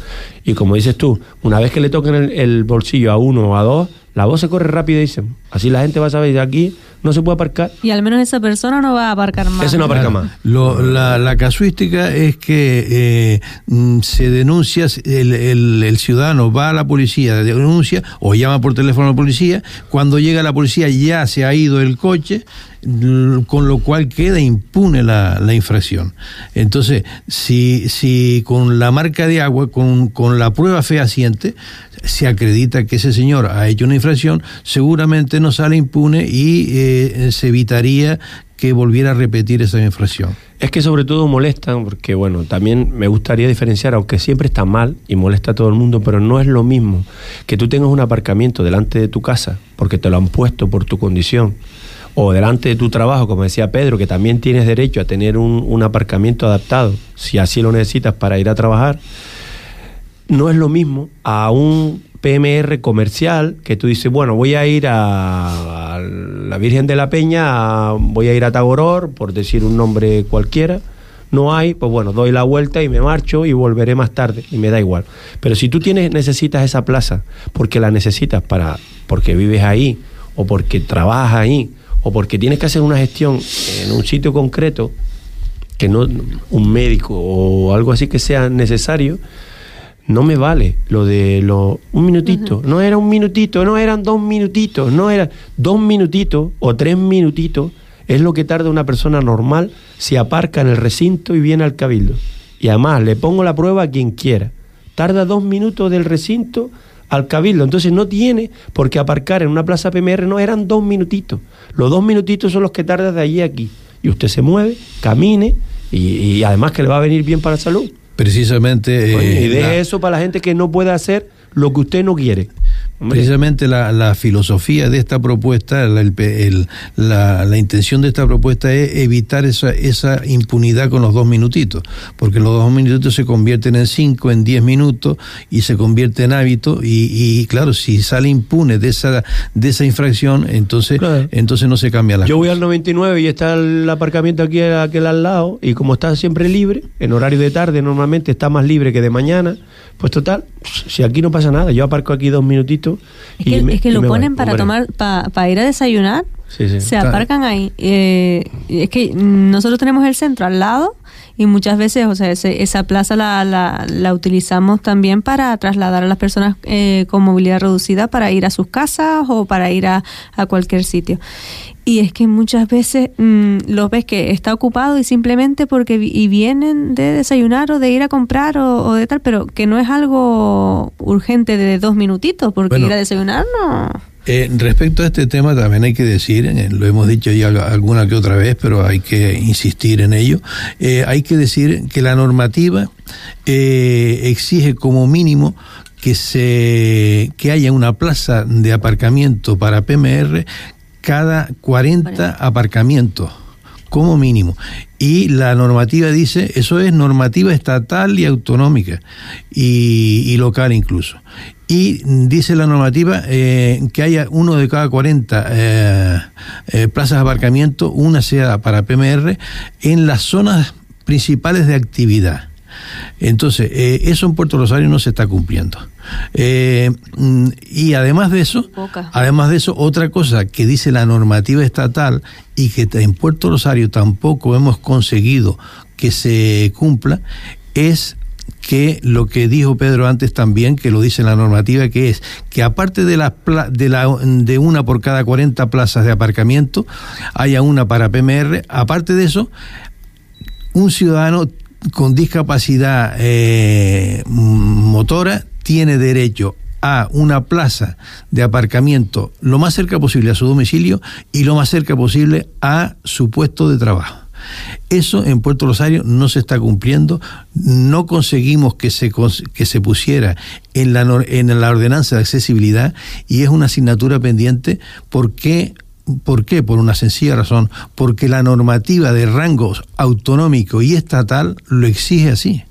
Speaker 2: Y como dices tú, una vez que le toquen el, el, bolsillo a uno o a dos, la voz se corre rápido y dicen, así la gente va a saber de aquí no se puede aparcar.
Speaker 4: Y al menos esa persona no va a aparcar más.
Speaker 2: Ese no aparca
Speaker 5: Claro.
Speaker 2: más.
Speaker 5: Lo- la, la casuística es que eh, mm, se denuncia, el, el- el ciudadano va a la policía, denuncia o llama por teléfono a la policía, cuando llega la policía ya se ha ido el coche, l- con lo cual queda impune la, la infracción. Entonces, si, si con la marca de agua, con, con la prueba fehaciente, se acredita que ese señor ha hecho una infracción, seguramente no sale impune y eh, se evitaría que volviera a repetir esa infracción.
Speaker 2: Es que sobre todo molestan, porque bueno, también me gustaría diferenciar, aunque siempre está mal y molesta a todo el mundo, pero no es lo mismo que tú tengas un aparcamiento delante de tu casa, porque te lo han puesto por tu condición, o delante de tu trabajo, como decía Pedro, que también tienes derecho a tener un, un aparcamiento adaptado, si así lo necesitas para ir a trabajar, no es lo mismo a un PMR comercial que tú dices, bueno, voy a ir a, la Virgen de la Peña, voy a ir a Tagoror, por decir un nombre cualquiera. No hay, pues bueno, doy la vuelta y me marcho y volveré más tarde y me da igual. Pero si tú tienes necesitas esa plaza porque la necesitas para porque vives ahí o porque trabajas ahí o porque tienes que hacer una gestión en un sitio concreto que no un médico o algo así que sea necesario, no me vale lo de lo un minutito, no era un minutito, no eran dos minutitos, no era dos minutitos o tres minutitos, es lo que tarda una persona normal si aparca en el recinto y viene al cabildo. Y además le pongo la prueba a quien quiera. Tarda dos minutos del recinto al cabildo, entonces no tiene por qué aparcar en una plaza PMR, no eran dos minutitos. Los dos minutitos son los que tarda de allí a aquí. Y usted se mueve, camine y, y además que le va a venir bien para la salud.
Speaker 5: Precisamente,
Speaker 2: Oye,
Speaker 5: eh,
Speaker 2: y deje eso para la gente que no puede hacer lo que usted no quiere.
Speaker 5: Precisamente la, la filosofía de esta propuesta, la, el la- la intención de esta propuesta es evitar esa, esa impunidad con los dos minutitos, porque los dos minutitos se convierten en cinco, en diez minutos y se convierte en hábito y, y, claro, si sale impune de esa, de esa infracción, entonces,
Speaker 2: Claro.
Speaker 5: entonces no se cambia la
Speaker 2: Yo voy al 99 y está el aparcamiento aquí aquel al lado y como está siempre libre, en horario de tarde normalmente está más libre que de mañana, pues total, si aquí no pasa nada, yo aparco aquí dos minutitos
Speaker 4: Es
Speaker 2: y
Speaker 4: que,
Speaker 2: me-
Speaker 4: es que
Speaker 2: y
Speaker 4: lo
Speaker 2: voy,
Speaker 4: ponen para
Speaker 2: hombre.
Speaker 4: tomar, para ir a desayunar,
Speaker 2: Sí, sí.
Speaker 4: se aparcan ahí. Eh, es que mm, nosotros tenemos el centro al lado y muchas veces, o sea, ese- esa plaza la, la, la utilizamos también para trasladar a las personas eh, con movilidad reducida para ir a sus casas o para ir a, a cualquier sitio. Y es que muchas veces mm, los ves que está ocupado y simplemente porque y vienen de desayunar o de ir a comprar o, o de tal, pero que no es algo urgente de dos minutitos, porque
Speaker 5: Bueno.
Speaker 4: ir a desayunar no.
Speaker 5: Eh, respecto a este tema también hay que decir, eh, lo hemos dicho ya alguna que otra vez, pero hay que insistir en ello, eh, hay que decir que la normativa eh, exige como mínimo que se que haya una plaza de aparcamiento para PMR cada 40 aparcamientos. Como mínimo. Y la normativa dice, eso es normativa estatal y autonómica y, local incluso. Y dice la normativa eh, que haya uno de cada 40 eh, eh, plazas de aparcamiento, una sea para PMR, en las zonas principales de actividad. Entonces, eso en Puerto Rosario no se está cumpliendo. Eh, mm, y además de eso, además de eso, otra cosa que dice la normativa estatal y que en Puerto Rosario tampoco hemos conseguido que se cumpla es que lo que dijo Pedro antes también, que lo dice la normativa, que es que aparte de, la, de, la, de una por cada 40 plazas de aparcamiento, haya una para PMR, aparte de eso, un ciudadano con discapacidad eh, motora tiene derecho a una plaza de aparcamiento lo más cerca posible a su domicilio y lo más cerca posible a su puesto de trabajo. Eso en Puerto Rosario no se está cumpliendo, no conseguimos que se, que se pusiera en la, en la ordenanza de accesibilidad y es una asignatura pendiente porque ¿Por qué? Por una sencilla razón, porque la normativa de rangos autonómico y estatal lo exige así.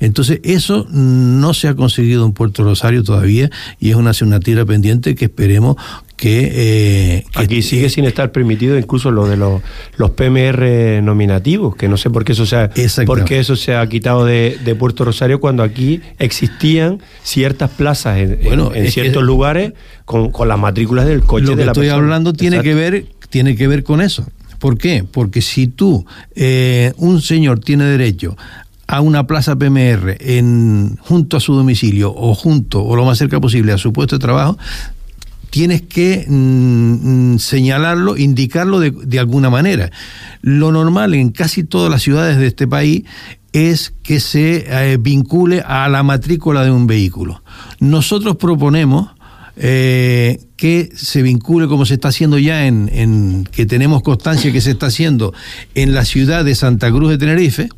Speaker 5: Entonces, eso no se ha conseguido en Puerto Rosario todavía y es una asignatura pendiente que esperemos que,
Speaker 2: eh, aquí sigue sin estar permitido incluso lo de los, los PMR nominativos, que no sé por qué eso se ha, por eso se ha quitado de, Puerto Rosario cuando aquí existían ciertas plazas en, en, ciertos lugares con, las matrículas del coche
Speaker 5: lo
Speaker 2: que
Speaker 5: estoy hablando tiene que ver tiene que ver con eso. ¿Por qué? Porque si tú, eh, un señor tiene derecho a una plaza PMR en, junto a su domicilio o junto o lo más cerca posible a su puesto de trabajo, tienes que mm, mm, señalarlo, indicarlo de, alguna manera. Lo normal en casi todas las ciudades de este país es que se eh, vincule a la matrícula de un vehículo. Nosotros proponemos eh, que se vincule como se está haciendo ya en, que tenemos constancia que se está haciendo en la ciudad de Santa Cruz de Tenerife,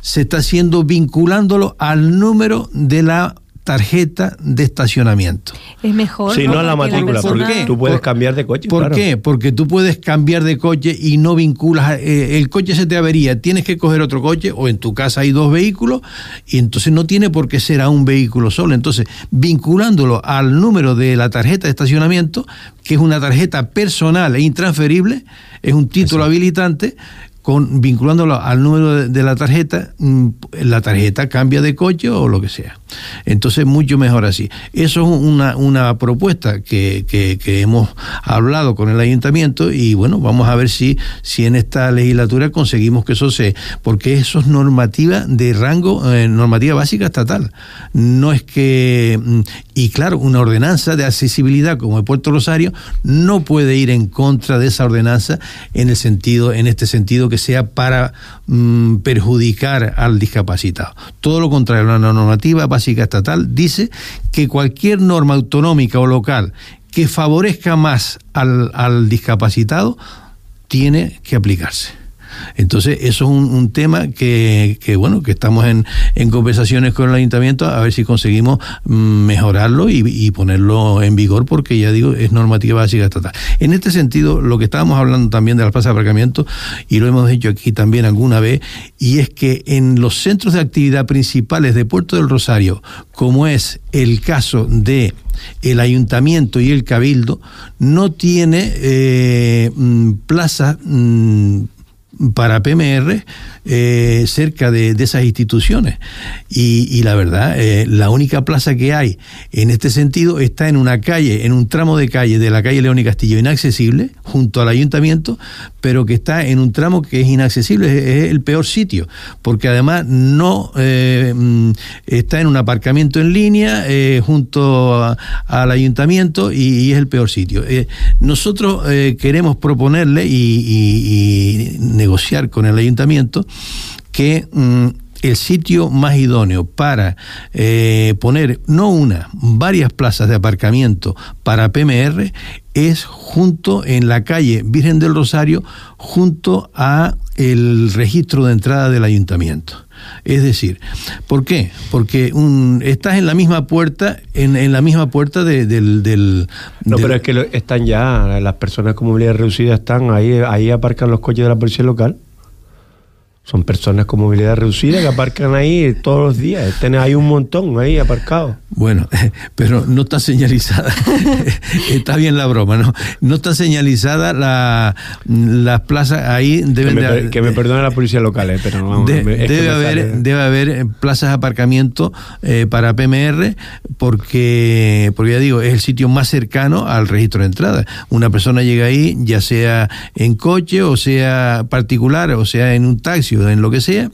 Speaker 5: se está haciendo vinculándolo al número de la tarjeta de estacionamiento.
Speaker 4: Es mejor.
Speaker 2: Sí, no a la matrícula, porque tú puedes cambiar de coche.
Speaker 5: ¿Por qué? Porque tú puedes cambiar de coche y no vinculas, eh, el coche se te avería, tienes que coger otro coche o en tu casa hay dos vehículos y entonces no tiene por qué ser a un vehículo solo. Entonces, vinculándolo al número de la tarjeta de estacionamiento, que es una tarjeta personal e intransferible, es un título habilitante, con, vinculándolo al número de, la tarjeta, mm, la tarjeta cambia de coche o lo que sea. Entonces, mucho mejor así. Eso es una, una propuesta que, que, hemos hablado con el ayuntamiento y bueno, vamos a ver si, si en esta legislatura conseguimos que eso se... porque eso es normativa de rango, eh, normativa básica estatal. No es que... Mm, y claro, una ordenanza de accesibilidad como el Puerto Rosario no puede ir en contra de esa ordenanza en el sentido, en este sentido que sea para mm, perjudicar al discapacitado. Todo lo contrario, la normativa básica estatal dice que cualquier norma autonómica o local que favorezca más al, al discapacitado tiene que aplicarse. Entonces, eso es un, tema que, bueno, que estamos en, conversaciones con el ayuntamiento a ver si conseguimos mm, mejorarlo y, ponerlo en vigor, porque ya digo, es normativa básica estatal. En este sentido, lo que estábamos hablando también de las plazas de aparcamiento, y lo hemos dicho aquí también alguna vez, y es que en los centros de actividad principales de Puerto del Rosario, como es el caso de el ayuntamiento y el cabildo, no tiene eh, mm, plazas mm, para PMR eh, cerca de, esas instituciones. Y, la verdad, eh, la única plaza que hay en este sentido está en una calle, en un tramo de calle de la calle León y Castillo, inaccesible, junto al ayuntamiento, pero que está en un tramo que es inaccesible, es, el peor sitio, porque además no eh, mm, está en un aparcamiento en línea junto al ayuntamiento y, es el peor sitio. nosotros queremos proponerle y, y negociar con el ayuntamiento que mm, el sitio más idóneo para eh, poner no una, varias plazas de aparcamiento para PMR es junto en la calle Virgen del Rosario, junto a el registro de entrada del ayuntamiento. Es decir, ¿por qué? Porque un, estás en la misma puerta, en, en la misma puerta de- del, del...
Speaker 2: No,
Speaker 5: del-
Speaker 2: pero es que lo- están ya, las personas con movilidad reducida están ahí, ahí aparcan los coches de la policía local. Son personas con movilidad reducida que aparcan ahí todos los días. Ahí un montón ahí aparcados.
Speaker 5: Bueno, [LAUGHS] pero no está señalizada. [LAUGHS] está bien la broma, ¿no? No está señalizada la, las plazas ahí
Speaker 2: Que
Speaker 5: deben
Speaker 2: me,
Speaker 5: de-
Speaker 2: que me perdone la policía local, eh, pero no,
Speaker 5: De-
Speaker 2: me- es que
Speaker 5: debe, haber,
Speaker 2: sale-
Speaker 5: debe haber eh, plazas de aparcamiento eh, para PMR porque, porque ya digo, es el sitio más cercano al registro de entrada. Una persona llega ahí, ya sea en coche o sea particular o sea en un taxi en lo que sea,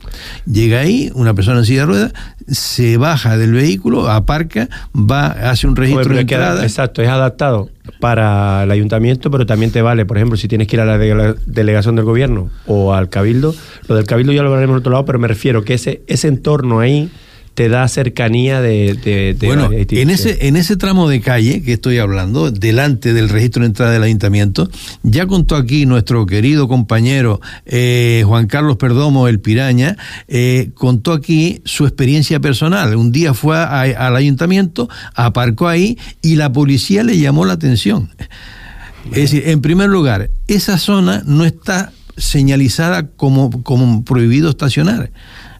Speaker 5: llega ahí, una persona en silla de ruedas, se baja del vehículo, aparca, va, hace un registro de entrada.
Speaker 2: exacto, es adaptado para el ayuntamiento, pero también te vale, por ejemplo, si tienes que ir a la dele- delegación del gobierno o al cabildo. Lo del cabildo ya lo hablaremos en otro lado, pero me refiero que ese, ese entorno ahí te da cercanía de, de, de
Speaker 5: Bueno, en ese, en ese tramo de calle que estoy hablando, delante del registro de entrada del ayuntamiento, ya contó aquí nuestro querido compañero eh, Juan Carlos Perdomo, el Piraña, eh, contó aquí su experiencia personal. Un día fue a- al ayuntamiento, aparcó ahí y la policía le llamó la atención. Es decir, en primer lugar, esa zona no está señalizada como, como prohibido estacionar.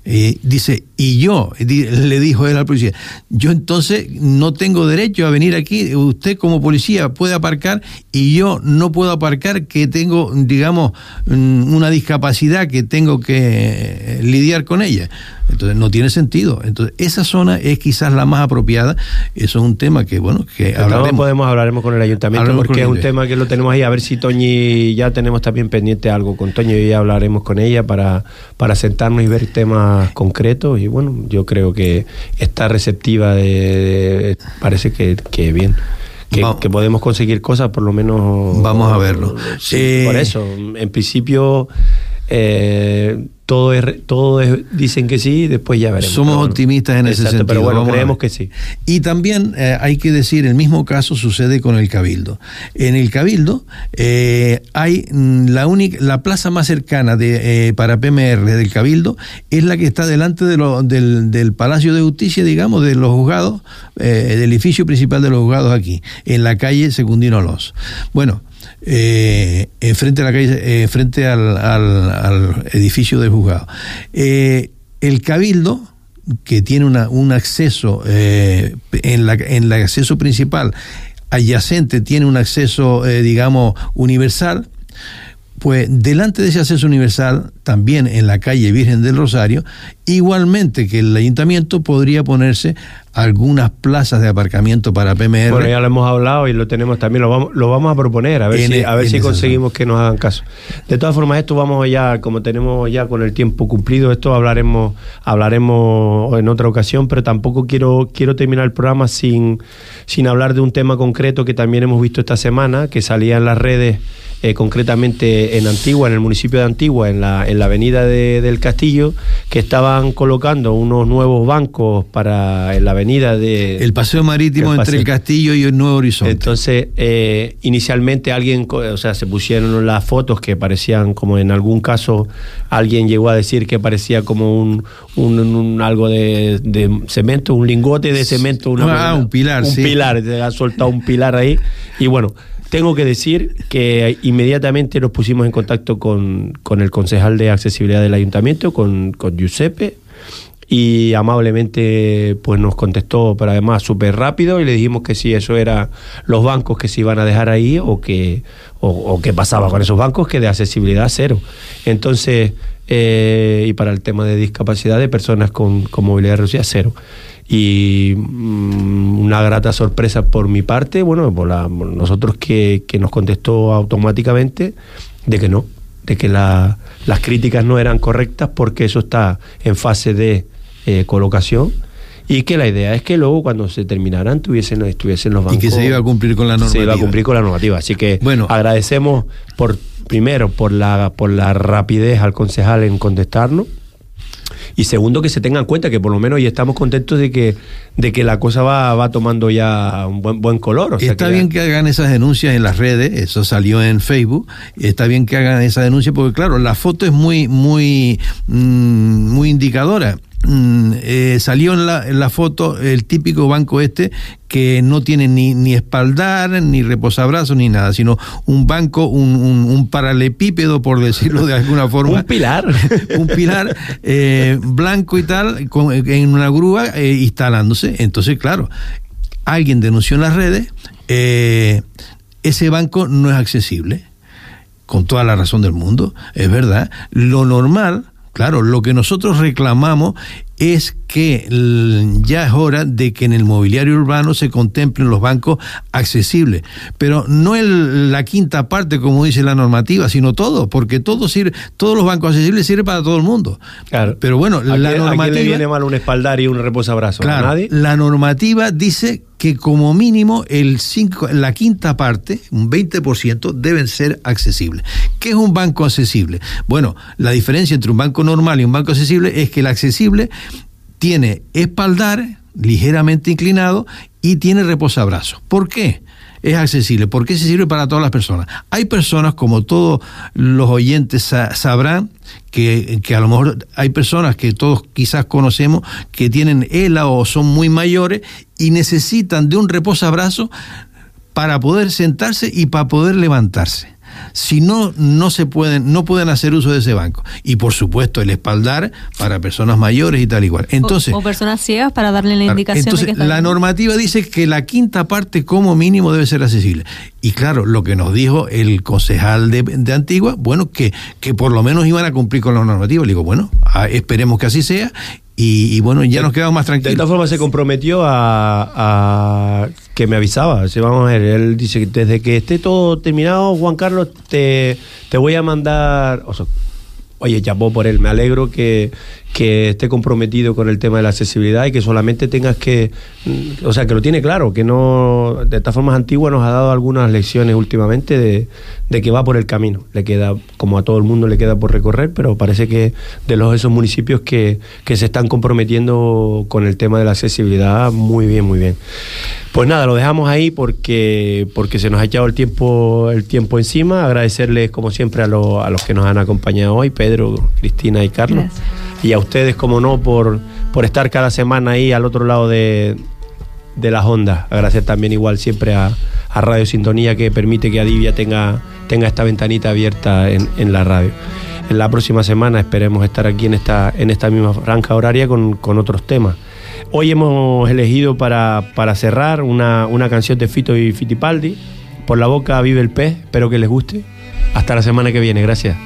Speaker 5: Eh, dice, y yo, le dijo él al policía, yo entonces no tengo derecho a venir aquí, usted como policía puede aparcar y yo no puedo aparcar que tengo, digamos, mm, una discapacidad que tengo que eh, lidiar con ella. Entonces no tiene sentido. Entonces esa zona es quizás la más apropiada. Eso es un tema que, bueno, que
Speaker 2: Pero
Speaker 5: hablaremos.
Speaker 2: podemos hablaremos con el ayuntamiento
Speaker 5: Hablaremos
Speaker 2: porque es un tema que lo tenemos ahí. A ver si Toñi ya tenemos también pendiente algo con Toñi y ya hablaremos con ella para, para sentarnos y ver temas concretos. Y bueno, yo creo que está receptiva de, de- parece que, que bien. Que, podemos conseguir cosas, por lo menos.
Speaker 5: Vamos a verlo.
Speaker 2: Sí,
Speaker 5: Eh,
Speaker 2: por eso, en principio. Eh, todo es, todo es, dicen que sí, después ya veremos.
Speaker 5: Somos
Speaker 2: bueno.
Speaker 5: optimistas en ese sentido.
Speaker 2: Pero bueno,
Speaker 5: Vamos
Speaker 2: creemos que sí.
Speaker 5: Y también eh, hay que decir, el mismo caso sucede con el Cabildo. En el Cabildo eh, hay mm, la única, la plaza más cercana de, eh, para PMR del Cabildo es la que está delante de lo- del, del Palacio de Justicia, digamos, de los juzgados, eh, del edificio principal de los juzgados aquí, en la calle Secundino Alonso. Bueno, eh, frente a la calle, eh, frente al, al- al edificio del juzgado. Eh, el Cabildo, que tiene una, un acceso eh, en, la, en el acceso principal adyacente, tiene un acceso, eh, digamos, universal. Pues delante de ese acceso universal, también en la calle Virgen del Rosario, igualmente que el ayuntamiento podría ponerse algunas plazas de aparcamiento para PMR.
Speaker 2: Bueno, ya lo hemos hablado y lo tenemos también, lo vamos, lo vamos a proponer, a ver
Speaker 5: En
Speaker 2: si, a ver si conseguimos que nos hagan caso. De todas formas, esto vamos ya, como tenemos ya con el tiempo cumplido, esto hablaremos, hablaremos en otra ocasión, pero tampoco quiero, quiero terminar el programa sin, sin hablar de un tema concreto que también hemos visto esta semana, que salía en las redes. eh, concretamente en Antigua, en el municipio de Antigua, en la, en la avenida de- del Castillo, que estaban colocando unos nuevos bancos para en la avenida de...
Speaker 5: el paseo marítimo
Speaker 2: el
Speaker 5: entre el. Castillo y el Nuevo Horizonte.
Speaker 2: Entonces, eh, inicialmente alguien, o sea, se pusieron las fotos que parecían como en algún caso alguien llegó a decir que parecía como un, un- un- algo de, de cemento, un lingote de cemento, una,
Speaker 5: Ah, un pilar,
Speaker 2: un
Speaker 5: sí.
Speaker 2: pilar, te ha soltado un pilar ahí y bueno. Tengo que decir que inmediatamente nos pusimos en contacto con, con el concejal de accesibilidad del ayuntamiento, con, con Giuseppe, y amablemente pues nos contestó, pero además súper rápido y le dijimos que si eso era los bancos que se iban a dejar ahí o que o, qué pasaba con esos bancos que de accesibilidad cero. Entonces, eh, y para el tema de discapacidad de personas con, con movilidad reducida, cero. Y mm, una grata sorpresa por mi parte, bueno, por, la- por nosotros que, que nos contestó automáticamente de que no, de que la- las críticas no eran correctas porque eso está en fase de eh, colocación y que la idea es que luego cuando se terminaran tuviesen, estuviesen los
Speaker 5: y
Speaker 2: bancos
Speaker 5: que se iba a cumplir con la
Speaker 2: se
Speaker 5: normativa.
Speaker 2: iba a cumplir con la normativa. Así que
Speaker 5: Bueno.
Speaker 2: agradecemos por primero por la por la rapidez al concejal en contestarnos y segundo que se tengan en cuenta que por lo menos y estamos contentos de que de que la cosa va, va tomando ya un buen buen color.
Speaker 5: está bien que hagan esas denuncias en las redes, eso salió en Facebook, está bien que hagan esa denuncia porque claro, la foto es muy muy mm, muy indicadora Mm, eh, salió en la, en la, foto el típico banco este que no tiene ni, ni espaldar, ni reposabrazos, ni nada, sino un banco, un, un, paralepípedo, por decirlo de alguna [LAUGHS] forma.
Speaker 2: un pilar. [LAUGHS]
Speaker 5: un pilar eh, blanco y tal, con, en una grúa eh, instalándose. Entonces, claro, alguien denunció en las redes, ese banco no es accesible, con toda la razón del mundo, es verdad. Lo normal Claro, lo que nosotros reclamamos es que ya es hora de que en el mobiliario urbano se contemplen los bancos accesibles, pero no el, la quinta parte como dice la normativa, sino todo, porque todo sirve, todos los bancos accesibles sirven para todo el mundo.
Speaker 2: Claro.
Speaker 5: Pero bueno, la normativa
Speaker 2: ¿a le viene mal un espaldar y un reposabrazo?
Speaker 5: Claro,
Speaker 2: ¿A nadie?
Speaker 5: La normativa dice que como mínimo el cinco, la quinta parte, un 20%, deben ser accesibles. ¿Qué es un banco accesible? Bueno, la diferencia entre un banco normal y un banco accesible es que el accesible tiene espaldar ligeramente inclinado y tiene reposabrazos. ¿Por qué? Es accesible, porque se sirve para todas las personas. Hay personas, como todos los oyentes sabrán, que, que, a lo mejor hay personas que todos quizás conocemos que tienen ELA o son muy mayores y necesitan de un reposabrazo para poder sentarse y para poder levantarse si no, no se pueden, no pueden hacer uso de ese banco. Y por supuesto, el espaldar para personas mayores y tal igual. Entonces,
Speaker 4: o, personas ciegas para darle la indicación.
Speaker 5: Entonces,
Speaker 4: de
Speaker 5: la normativa dice que la quinta parte como mínimo debe ser accesible. Y claro, lo que nos dijo el concejal de, de Antigua, bueno, que, que por lo menos iban a cumplir con la normativa. Le digo, bueno, esperemos que así sea y, bueno, ya nos quedamos más tranquilos.
Speaker 2: De esta forma se comprometió a, que me avisaba. vamos a ver, él dice que desde que esté todo terminado, Juan Carlos, te, te voy a mandar. oye, llamó por él, me alegro que, que esté comprometido con el tema de la accesibilidad y que solamente tengas que, mm, o sea, que lo tiene claro, que no, de estas formas antiguas nos ha dado algunas lecciones últimamente de, que va por el camino. Le queda, como a todo el mundo le queda por recorrer, pero parece que de los esos municipios que, se están comprometiendo con el tema de la accesibilidad, muy bien, muy bien. Pues nada, lo dejamos ahí porque, porque se nos ha echado el tiempo, el tiempo encima. Agradecerles, como siempre, a, a los que nos han acompañado hoy, Pedro, Cristina y Carlos y a ustedes, como no, por, por estar cada semana ahí al otro lado de, de las ondas. Agradecer también igual siempre a, Radio Sintonía que permite que Adivia tenga, tenga esta ventanita abierta en, en, la radio. En la próxima semana esperemos estar aquí en esta, en esta misma franja horaria con, con otros temas. Hoy hemos elegido para, para cerrar una, una canción de Fito y Fitipaldi. Por la boca vive el pez, espero que les guste. Hasta la semana que viene, gracias.